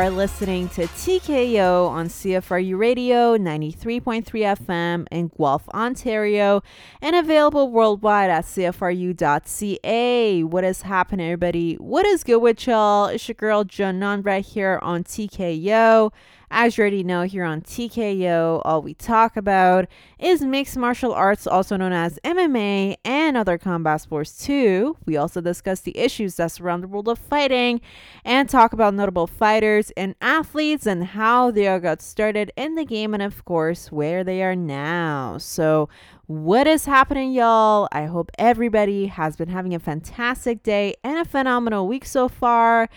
Are listening to TKO on CFRU Radio 93.3 FM in Guelph, Ontario, and available worldwide at CFRU.ca. What is happening, everybody? What is good with y'all? It's your girl, Joan Nonbra here on TKO. As you already know, here on TKO, all we talk about is mixed martial arts, also known as MMA, and other combat sports too. We also discuss the issues that surround the world of fighting and talk about notable fighters and athletes and how they all got started in the game and, of course, where they are now. So, what is happening, y'all? I hope everybody has been having a fantastic day and a phenomenal week so far.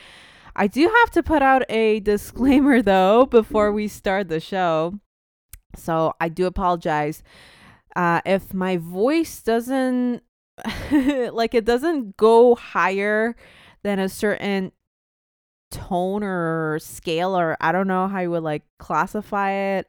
I do have to put out a disclaimer though before we start the show. So I do apologize. Uh, if my voice doesn't like it doesn't go higher than a certain tone or scale or I don't know how you would like classify it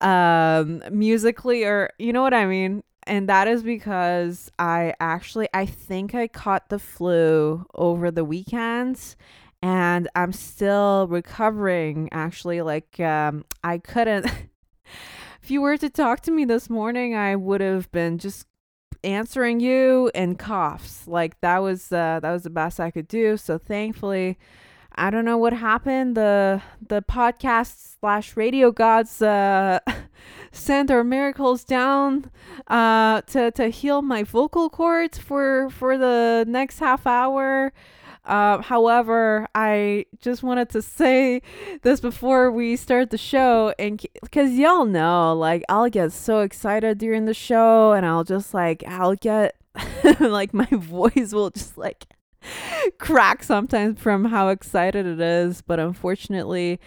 um musically or you know what I mean and that is because I actually I think I caught the flu over the weekends and I'm still recovering actually like um I couldn't if you were to talk to me this morning I would have been just answering you in coughs. Like that was uh, that was the best I could do. So thankfully I don't know what happened. The the podcast slash radio gods uh sent our miracles down uh to to heal my vocal cords for for the next half hour uh, however, I just wanted to say this before we start the show, and because y'all know, like, I'll get so excited during the show, and I'll just like, I'll get like my voice will just like crack sometimes from how excited it is. But unfortunately,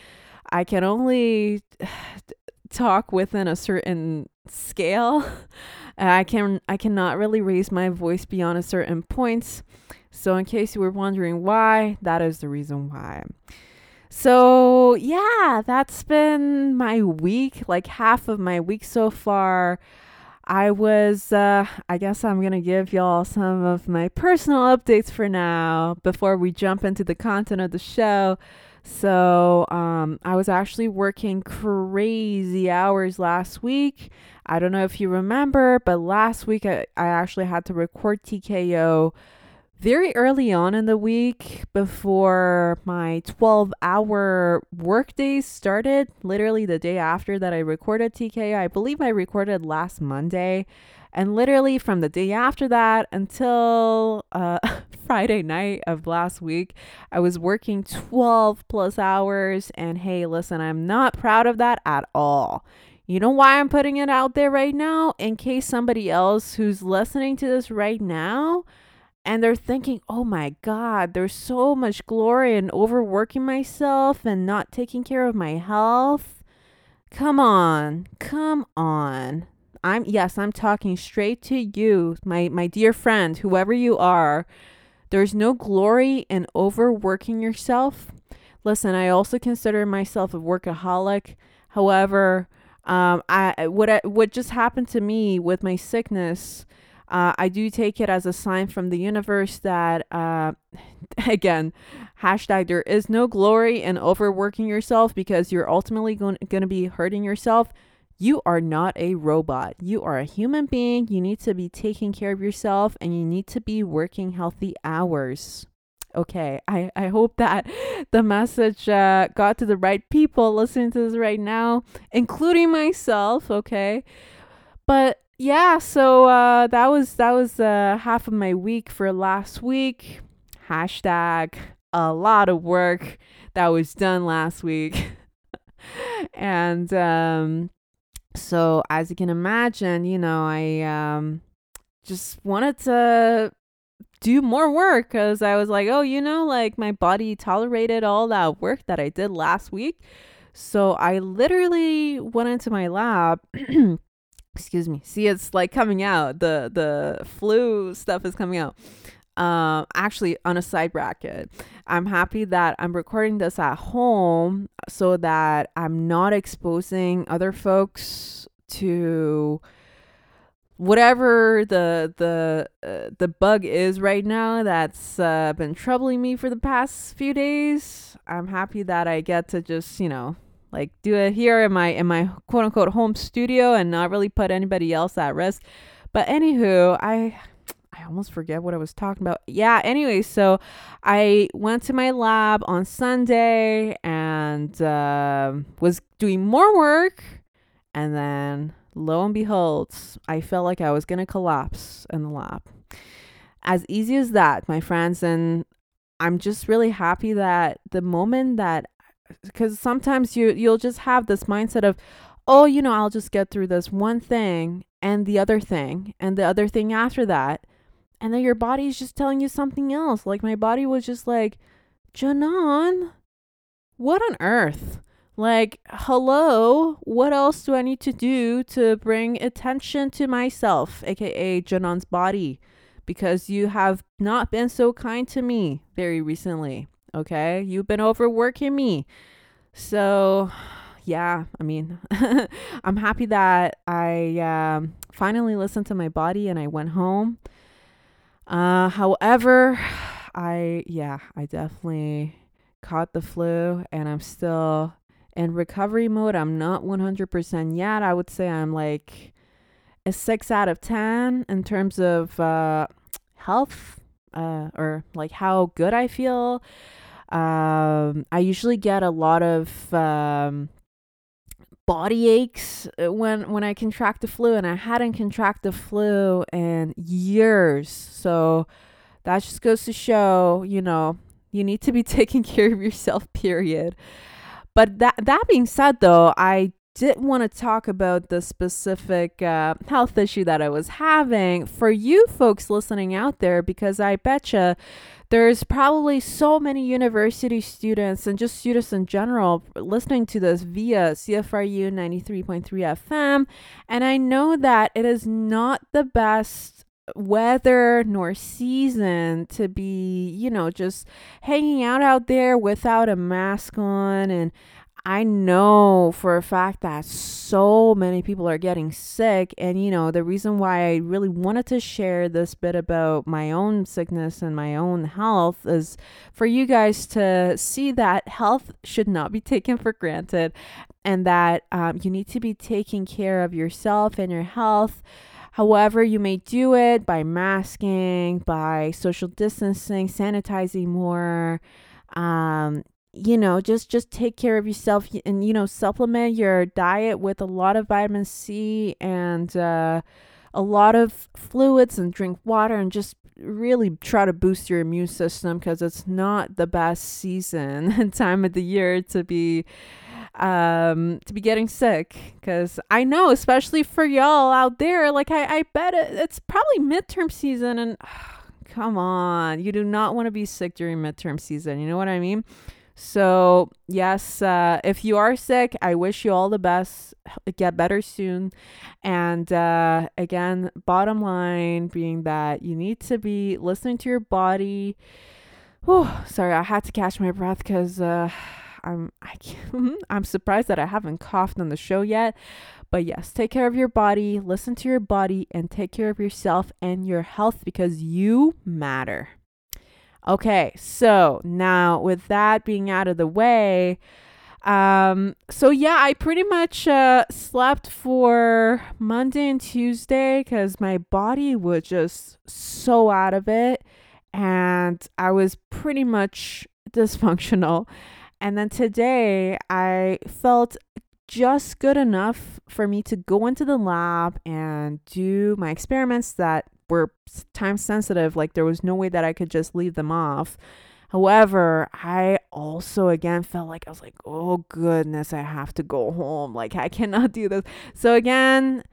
I can only talk within a certain scale. I can I cannot really raise my voice beyond a certain point. So, in case you were wondering why, that is the reason why. So, yeah, that's been my week, like half of my week so far. I was, uh, I guess I'm going to give y'all some of my personal updates for now before we jump into the content of the show. So, um, I was actually working crazy hours last week. I don't know if you remember, but last week I, I actually had to record TKO very early on in the week before my 12 hour workday started, literally the day after that I recorded TK. I believe I recorded last Monday. And literally from the day after that until uh, Friday night of last week, I was working 12 plus hours. And hey, listen, I'm not proud of that at all. You know why I'm putting it out there right now? In case somebody else who's listening to this right now and they're thinking, oh my God, there's so much glory in overworking myself and not taking care of my health. Come on, come on. I'm yes, I'm talking straight to you, my my dear friend, whoever you are. There's no glory in overworking yourself. Listen, I also consider myself a workaholic. However, um, I what I, what just happened to me with my sickness uh, I do take it as a sign from the universe that, uh, again, hashtag there is no glory in overworking yourself because you're ultimately going to be hurting yourself. You are not a robot. You are a human being. You need to be taking care of yourself and you need to be working healthy hours. Okay, I, I hope that the message uh, got to the right people listening to this right now, including myself. Okay, but yeah, so uh, that was that was uh, half of my week for last week. Hashtag a lot of work that was done last week, and um, so as you can imagine, you know, I um, just wanted to do more work because I was like, oh, you know, like my body tolerated all that work that I did last week. So I literally went into my lab excuse me. See it's like coming out. The the flu stuff is coming out. Um actually on a side bracket i'm happy that i'm recording this at home so that i'm not exposing other folks to whatever the the uh, the bug is right now that's uh, been troubling me for the past few days. I'm happy that I get to just you know like do it here in my in my quote unquote home studio and not really put anybody else at risk. But anywho, I I almost forget what I was talking about. Yeah, anyway, so I went to my lab on Sunday and uh, was doing more work and then lo and behold, I felt like I was going to collapse in the lab. As easy as that, my friends. And I'm just really happy that the moment that, because sometimes you, you'll just have this mindset of, oh, you know, I'll just get through this one thing and the other thing and the other thing after that. And then your body's just telling you something else. Like my body was just like, Janan, what on earth? Like, hello, what else do I need to do to bring attention to myself, aka Janan's body? Because you have not been so kind to me very recently. Okay. You've been overworking me. So, yeah, I mean, I'm happy that I um, finally listened to my body and I went home. Uh, however, I, yeah, I definitely caught the flu and I'm still in recovery mode, I'm not 100% yet. I would say I'm like a 6 out of 10 in terms of uh, health uh, or like how good I feel. Um, I usually get a lot of um, body aches uh, when when I contract the flu, and I hadn't contracted the flu in years. So that just goes to show, you know, you need to be taking care of yourself. Period. But that that being said, though, I did want to talk about the specific uh, health issue that I was having for you folks listening out there, because I betcha there's probably so many university students and just students in general listening to this via CFRU 93.3 FM. And I know that it is not the best weather nor season to be, you know, just hanging out out there without a mask on. And I know for a fact that so many people are getting sick. And, you know, the reason why I really wanted to share this bit about my own sickness and my own health is for you guys to see that health should not be taken for granted and that um, you need to be taking care of yourself and your health However, you may do it by masking, by social distancing, sanitizing more. Um, you know, just just take care of yourself and you know supplement your diet with a lot of vitamin C and uh, a lot of fluids and drink water and just really try to boost your immune system because it's not the best season and time of the year to be um to be getting sick because i know especially for y'all out there like i i bet it, it's probably midterm season and oh, come on you do not want to be sick during midterm season you know what i mean so yes uh if you are sick i wish you all the best get better soon and uh again bottom line being that you need to be listening to your body oh sorry i had to catch my breath because uh I'm I I'm surprised that I haven't coughed on the show yet. But yes, take care of your body, listen to your body and take care of yourself and your health because you matter. Okay, so now with that being out of the way, um so yeah, I pretty much uh slept for Monday and Tuesday cuz my body was just so out of it and I was pretty much dysfunctional. And then today I felt just good enough for me to go into the lab and do my experiments that were time sensitive. Like there was no way that I could just leave them off. However, I also again felt like I was like, oh goodness, I have to go home. Like I cannot do this. So again,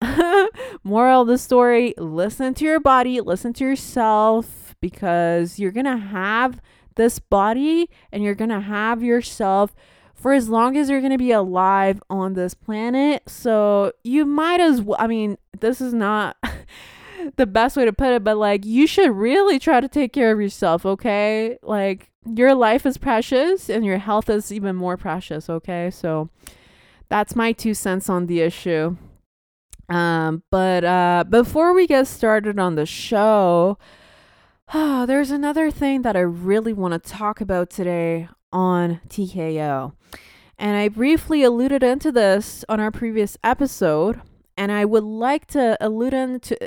moral of the story listen to your body, listen to yourself because you're going to have this body and you're going to have yourself for as long as you're going to be alive on this planet. So you might as well, I mean, this is not the best way to put it, but like you should really try to take care of yourself, okay? Like your life is precious and your health is even more precious, okay? So that's my two cents on the issue. Um, but uh, before we get started on the show, oh, there's another thing that I really want to talk about today on TKO. And I briefly alluded into this on our previous episode, and I would like to allude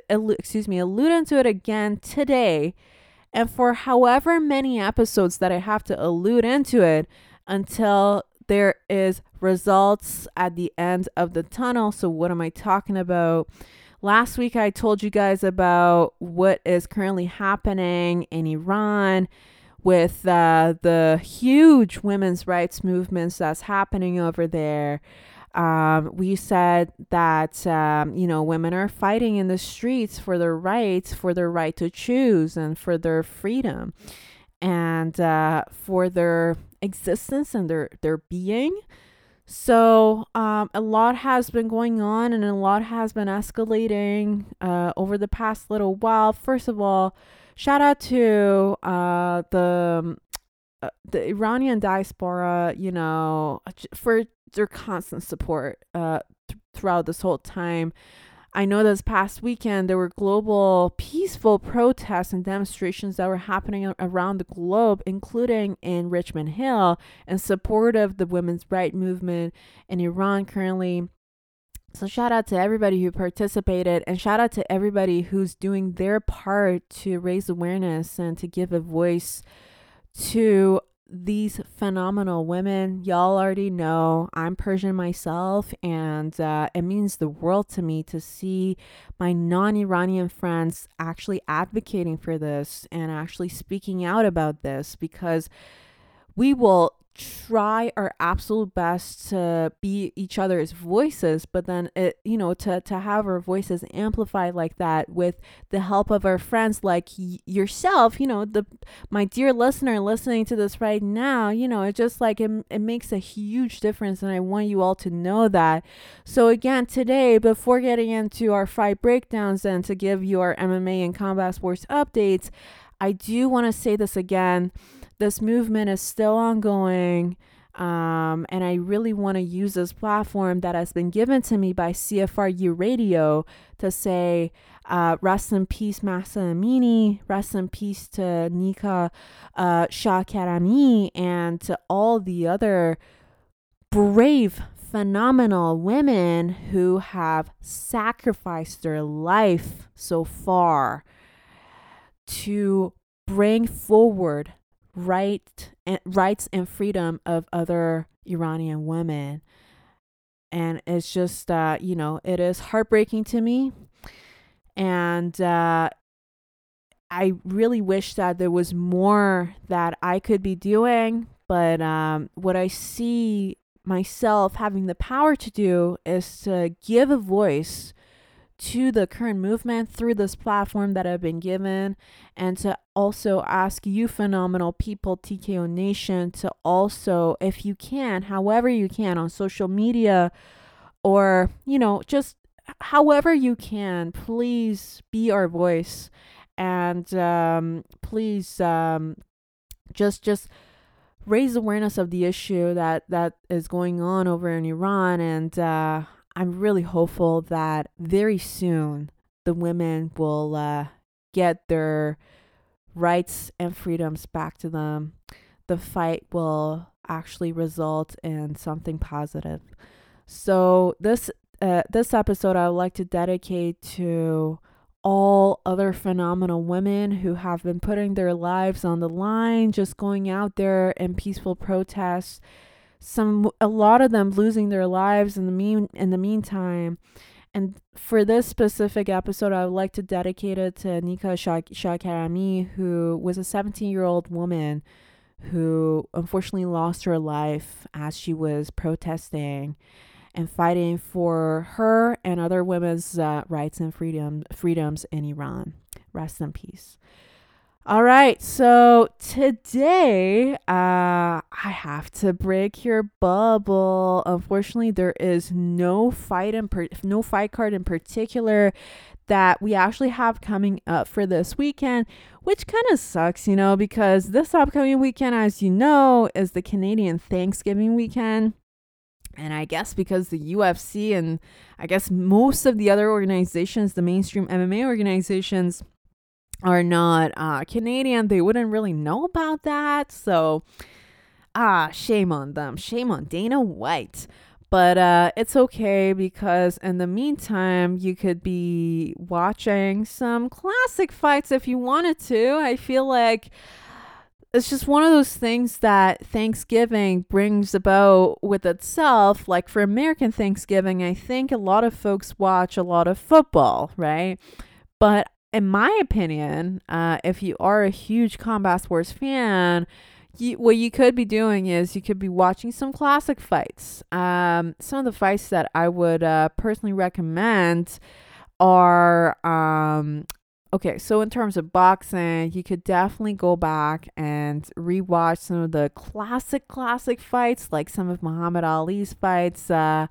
allude, excuse me, allude into it again today. And for however many episodes that I have to allude into it until there is results at the end of the tunnel. So what am I talking about? Last week I told you guys about what is currently happening in Iran with uh, the huge women's rights movements that's happening over there. Um, we said that um, you know women are fighting in the streets for their rights, for their right to choose, and for their freedom, and uh, for their existence and their their being. So um, a lot has been going on, and a lot has been escalating uh, over the past little while. First of all, shout out to uh, the uh, the Iranian diaspora, you know, for their constant support uh, th- throughout this whole time. I know this past weekend there were global peaceful protests and demonstrations that were happening around the globe, including in Richmond Hill, in support of the women's right movement in Iran currently. So shout out to everybody who participated and shout out to everybody who's doing their part to raise awareness and to give a voice to these phenomenal women. Y'all already know I'm Persian myself, and uh, it means the world to me to see my non Iranian friends actually advocating for this and actually speaking out about this because we will try our absolute best to be each other's voices but then it you know to to have our voices amplified like that with the help of our friends like y- yourself you know the my dear listener listening to this right now you know it just like it, it makes a huge difference and i want you all to know that. So again today before getting into our fight breakdowns and to give you our mma and combat sports updates i do want to say this again this movement is still ongoing. Um, and I really want to use this platform that has been given to me by CFRU Radio to say, uh, rest in peace, Mahsa Amini, rest in peace to Nika uh, Shakarami, and to all the other brave, phenomenal women who have sacrificed their life so far to bring forward right and rights and freedom of other Iranian women. And it's just uh, you know, it is heartbreaking to me. And uh I really wish that there was more that I could be doing, but um what I see myself having the power to do is to give a voice to the current movement through this platform that I've been given, and to also ask you, phenomenal people, TKO Nation, to also, if you can, however you can, on social media or, you know, just however you can, please be our voice and um, please um, just, just, raise awareness of the issue that that is going on over in Iran and uh, I'm really hopeful that very soon the women will uh, get their rights and freedoms back to them. The fight will actually result in something positive. So this uh, this episode I would like to dedicate to all other phenomenal women who have been putting their lives on the line, just going out there in peaceful protests some a lot of them losing their lives in the mean in the meantime. And for this specific episode, I would like to dedicate it to Nika Shakarami, who was a 17 year old woman who unfortunately lost her life as she was protesting and fighting for her and other women's uh, rights and freedom freedoms in Iran. Rest in peace. All right, so today uh, I have to break your bubble. Unfortunately, there is no fight in per- no fight card in particular that we actually have coming up for this weekend, which kind of sucks, you know, because this upcoming weekend, as you know, is the Canadian Thanksgiving weekend. And I guess because the UFC and I guess most of the other organizations, the mainstream MMA organizations, are not uh, Canadian, they wouldn't really know about that. So, ah, shame on them. Shame on Dana White. But uh, it's okay because in the meantime, you could be watching some classic fights if you wanted to. I feel like it's just one of those things that Thanksgiving brings about with itself. Like for American Thanksgiving, I think a lot of folks watch a lot of football, right? But in my opinion, uh, if you are a huge combat sports fan, you, what you could be doing is you could be watching some classic fights. Um, some of the fights that I would uh, personally recommend are um, okay. So in terms of boxing, you could definitely go back and rewatch some of the classic classic fights, like some of Muhammad Ali's fights. Uh,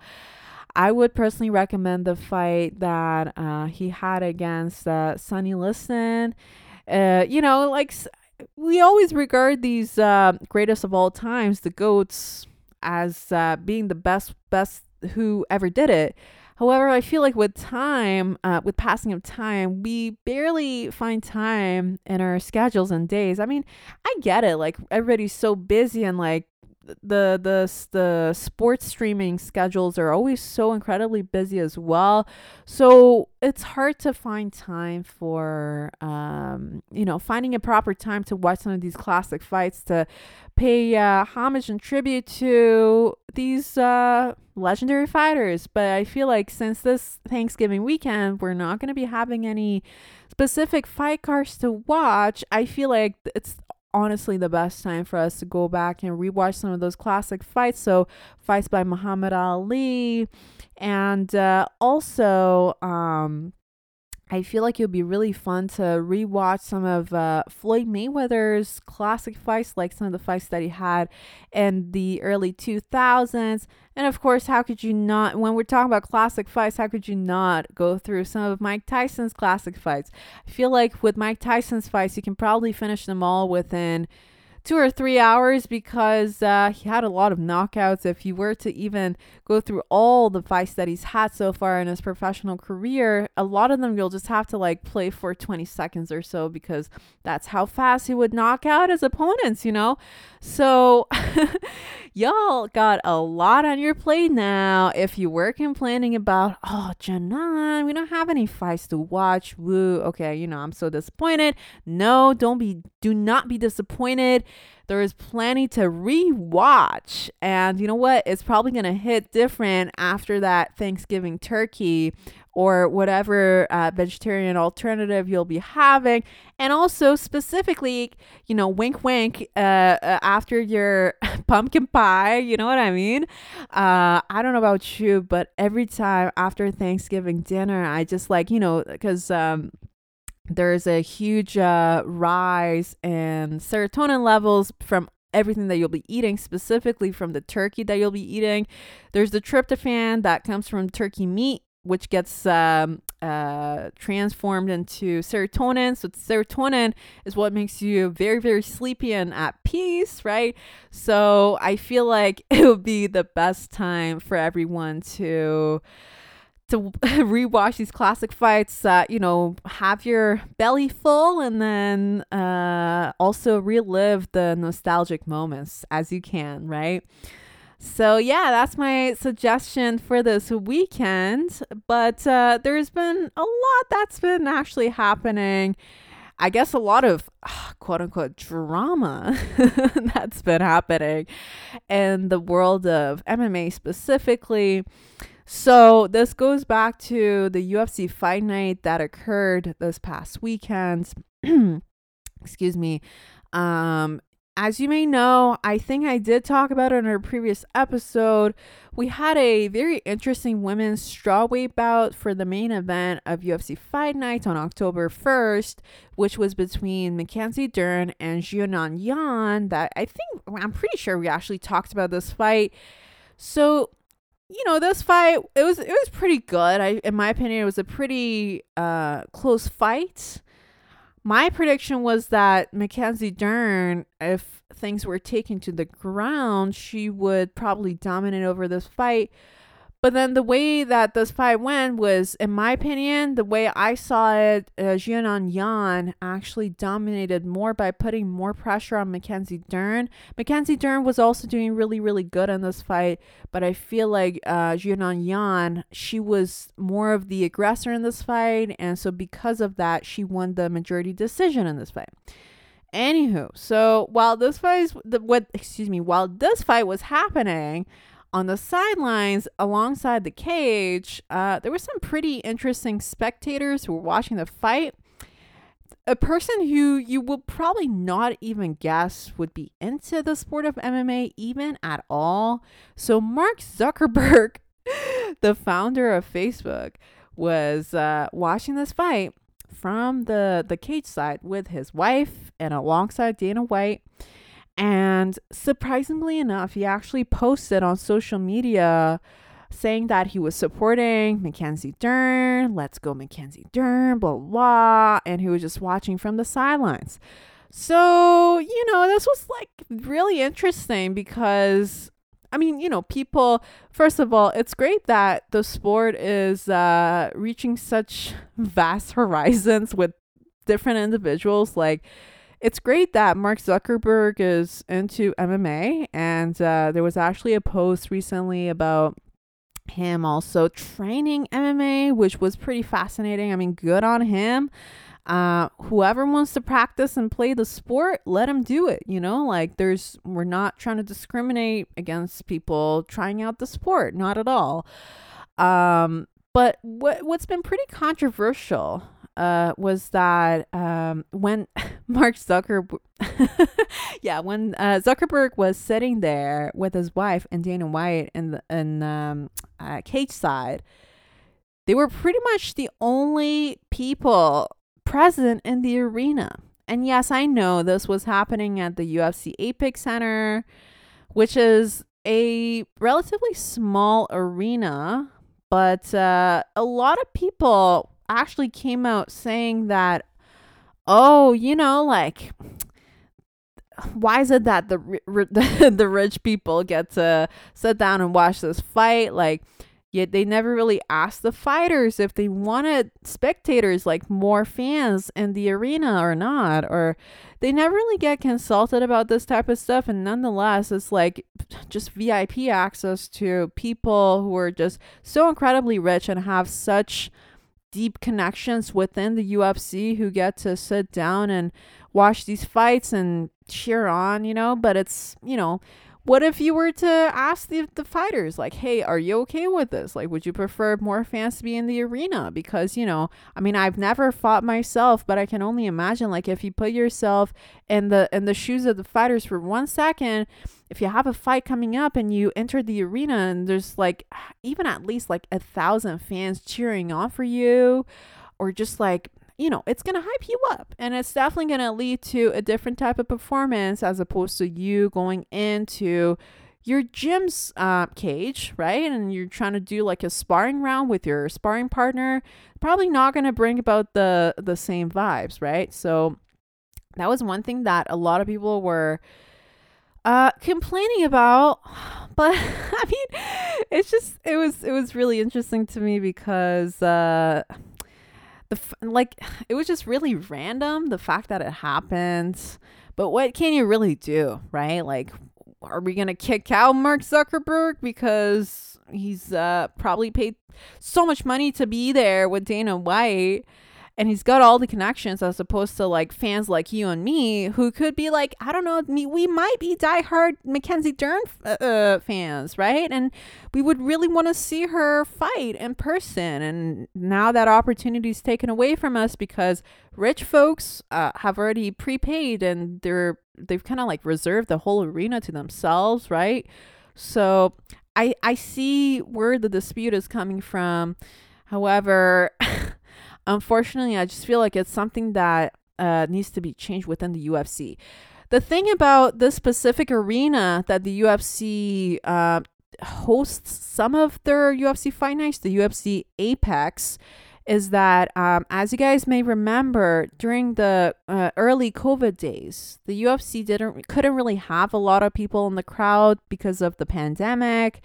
I would personally recommend the fight that uh, he had against uh, Sonny Liston. Uh, you know, like we always regard these uh, greatest of all times, the goats, as uh, being the best best who ever did it. However, I feel like with time, uh, with passing of time, we barely find time in our schedules and days. I mean, I get it. Like everybody's so busy and like the the the sports streaming schedules are always so incredibly busy as well. So it's hard to find time for um you know finding a proper time to watch some of these classic fights to pay uh, homage and tribute to these uh legendary fighters. But i feel like since this thanksgiving weekend we're not going to be having any specific fight cards to watch. I feel like it's honestly the best time for us to go back and rewatch some of those classic fights. So, fights by Muhammad Ali, and uh, also, um, I feel like it would be really fun to rewatch some of uh, Floyd Mayweather's classic fights, like some of the fights that he had in the early 2000s. And of course, how could you not, when we're talking about classic fights, how could you not go through some of Mike Tyson's classic fights? I feel like with Mike Tyson's fights, you can probably finish them all within two or three hours because uh, he had a lot of knockouts. If you were to even go through all the fights that he's had so far in his professional career, a lot of them you'll just have to like play for 20 seconds or so because that's how fast he would knock out his opponents, you know? So, y'all got a lot on your plate now. If you were complaining about, oh, Janan, we don't have any fights to watch. Woo. Okay, you know, I'm so disappointed. No, don't be, do not be disappointed there is plenty to rewatch. And you know what? It's probably going to hit different after that Thanksgiving turkey or whatever uh, vegetarian alternative you'll be having. And also, specifically, you know, wink, wink, uh, uh, after your pumpkin pie, you know what I mean? Uh, I don't know about you, but every time after Thanksgiving dinner, I just like, you know, because, um, there's a huge uh, rise in serotonin levels from everything that you'll be eating, specifically from the turkey that you'll be eating. There's the tryptophan that comes from turkey meat, which gets um, uh, transformed into serotonin. So, serotonin is what makes you very, very sleepy and at peace, right? So, I feel like it would be the best time for everyone to to rewatch these classic fights, uh, you know, have your belly full and then uh, also relive the nostalgic moments as you can, right? So, yeah, that's my suggestion for this weekend. But uh, there's been a lot that's been actually happening. I guess a lot of quote unquote drama that's been happening in the world of MMA specifically. So this goes back to the UFC fight night that occurred this past weekend. Excuse me. Um, as you may know, I think I did talk about it in our previous episode. We had a very interesting women's strawweight bout for the main event of UFC Fight Night on October 1st, which was between Mackenzie Dern and Xiaonan Yan. That I think I'm pretty sure we actually talked about this fight. So you know, this fight it was it was pretty good. I in my opinion, it was a pretty uh close fight. My prediction was that Mackenzie Dern, if things were taken to the ground, she would probably dominate over this fight. But then the way that this fight went was, in my opinion, the way I saw it, uh, Xiaonan Yan actually dominated more by putting more pressure on Mackenzie Dern. Mackenzie Dern was also doing really, really good in this fight, but I feel like uh, Xiaonan Yan, she was more of the aggressor in this fight, and so because of that, she won the majority decision in this fight. Anywho, so while this fight, the what, excuse me, while this fight was happening on the sidelines alongside the cage, uh, there were some pretty interesting spectators who were watching the fight. A person who you will probably not even guess would be into the sport of MMA even at all. So, Mark Zuckerberg, the founder of Facebook, was uh, watching this fight from the, the cage side with his wife and alongside Dana White. And surprisingly enough, he actually posted on social media saying that he was supporting Mackenzie Dern, let's go Mackenzie Dern, blah, blah, and he was just watching from the sidelines. So, you know, this was like really interesting because, I mean, you know, people, first of all, it's great that the sport is uh, reaching such vast horizons with different individuals. Like, it's great that Mark Zuckerberg is into MMA, and uh, there was actually a post recently about him also training MMA, which was pretty fascinating. I mean, good on him. Uh, whoever wants to practice and play the sport, let him do it. You know, like there's, we're not trying to discriminate against people trying out the sport, not at all. Um, but what what's been pretty controversial uh, was that um, when Mark Zuckerberg, yeah, when uh, Zuckerberg was sitting there with his wife and Dana White in in um, uh, cage side, they were pretty much the only people present in the arena. And yes, I know this was happening at the UFC Apex Center, which is a relatively small arena, but uh, a lot of people actually came out saying that, oh, you know, like, why is it that the the, the rich people get to sit down and watch this fight? Like, yet they never really asked the fighters if they wanted spectators, like more fans in the arena or not, or they never really get consulted about this type of stuff. And nonetheless, it's like just VIP access to people who are just so incredibly rich and have such deep connections within the UFC who get to sit down and watch these fights and cheer on, you know, but it's, you know, what if you were to ask the, the fighters like hey are you okay with this? Like would you prefer more fans to be in the arena? Because you know i mean i've never fought myself but i can only imagine like if you put yourself in the in the shoes of the fighters for one second if you have a fight coming up and you enter the arena and there's like even at least like a thousand fans cheering on for you or just like you know, it's going to hype you up and it's definitely going to lead to a different type of performance as opposed to you going into your gym's uh, cage, right? And you're trying to do like a sparring round with your sparring partner, probably not going to bring about the the same vibes, right? So that was one thing that a lot of people were uh, complaining about, but I mean, it's just it was it was really interesting to me because uh, the f- like it was just really random the fact that it happened. But what can you really do right? Like are we gonna kick out mark zuckerberg because he's uh probably paid so much money to be there with dana white and he's got all the connections as opposed to like fans like you and me who could be like i don't know we might be diehard mackenzie dern uh, uh, fans right? And we would really want to see her fight in person. And now that opportunity is taken away from us because rich folks uh, have already prepaid and they're they've kind of like reserved the whole arena to themselves right? So i i see where the dispute is coming from. However unfortunately, I just feel like it's something that uh, needs to be changed within the UFC. The thing about this specific arena that the UFC uh, hosts some of their UFC fight nights, the UFC Apex, is that, um, as you guys may remember, during the uh, early COVID days, the UFC didn't couldn't really have a lot of people in the crowd because of the pandemic.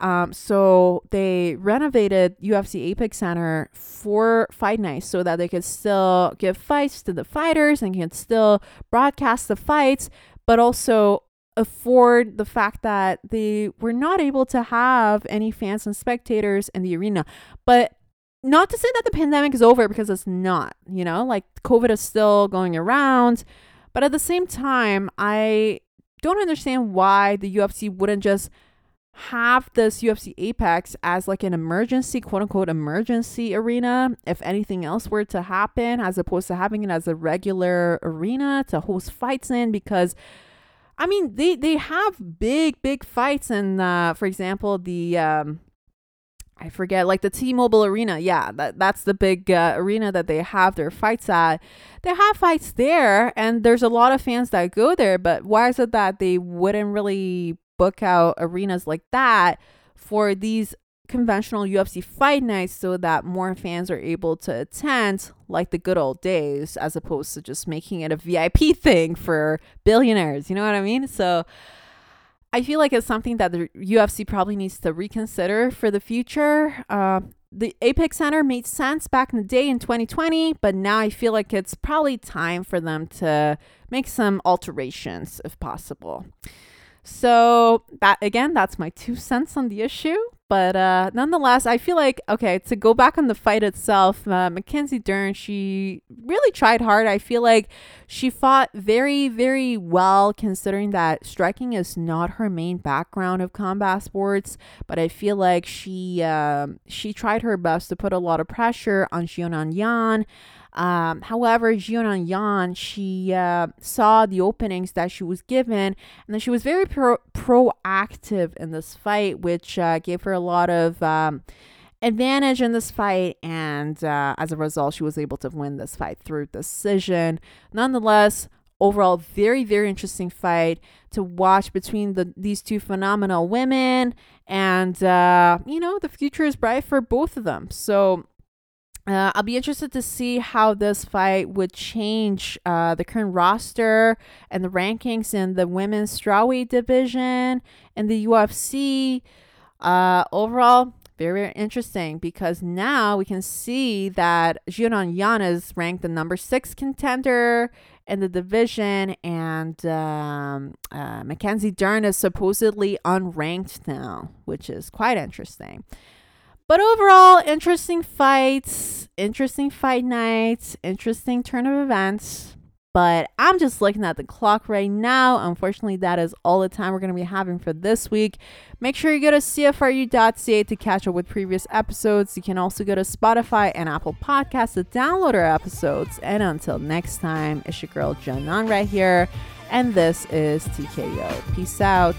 Um, so they renovated UFC Apex Center for fight nights so that they could still give fights to the fighters and can still broadcast the fights, but also afford the fact that they were not able to have any fans and spectators in the arena. But not to say that the pandemic is over because it's not, you know, like COVID is still going around. But at the same time, I don't understand why the UFC wouldn't just have this UFC Apex as like an emergency, quote unquote, emergency arena if anything else were to happen, as opposed to having it as a regular arena to host fights in. Because, I mean, they, they have big, big fights. And uh, for example, the. Um, I forget, like the T-Mobile Arena. Yeah, that that's the big uh, arena that they have their fights at. They have fights there, and there's a lot of fans that go there. But why is it that they wouldn't really book out arenas like that for these conventional UFC fight nights so that more fans are able to attend like the good old days as opposed to just making it a VIP thing for billionaires. You know what I mean? So I feel like it's something that the UFC probably needs to reconsider for the future. Uh, the Apex Center made sense back in the day in 2020, but now I feel like it's probably time for them to make some alterations if possible. So that again, that's my two cents on the issue. But uh, nonetheless, I feel like okay to go back on the fight itself. Uh, Mackenzie Dern, she really tried hard. I feel like she fought very, very well, considering that striking is not her main background of combat sports. But I feel like she uh, she tried her best to put a lot of pressure on Xiaonan Yan. Um, however, Xiaonan Yan, she uh, saw the openings that she was given, and then she was very pro- proactive in this fight, which uh, gave her a lot of um, advantage in this fight. And uh, as a result, she was able to win this fight through decision. Nonetheless, overall, very, very interesting fight to watch between the these two phenomenal women. And, uh, you know, the future is bright for both of them. So, uh, I'll be interested to see how this fight would change uh, the current roster and the rankings in the women's strawweight division and the UFC. Uh, overall, very, very interesting because now we can see that Xiaonan Yan is ranked the number six contender in the division, and um, uh, Mackenzie Dern is supposedly unranked now, which is quite interesting. But overall, interesting fights, interesting fight nights, interesting turn of events. But I'm just looking at the clock right now. Unfortunately, that is all the time we're going to be having for this week. Make sure you go to CFRU.ca to catch up with previous episodes. You can also go to Spotify and Apple Podcasts to download our episodes. And until next time, it's your girl Janan right here. And this is TKO. Peace out.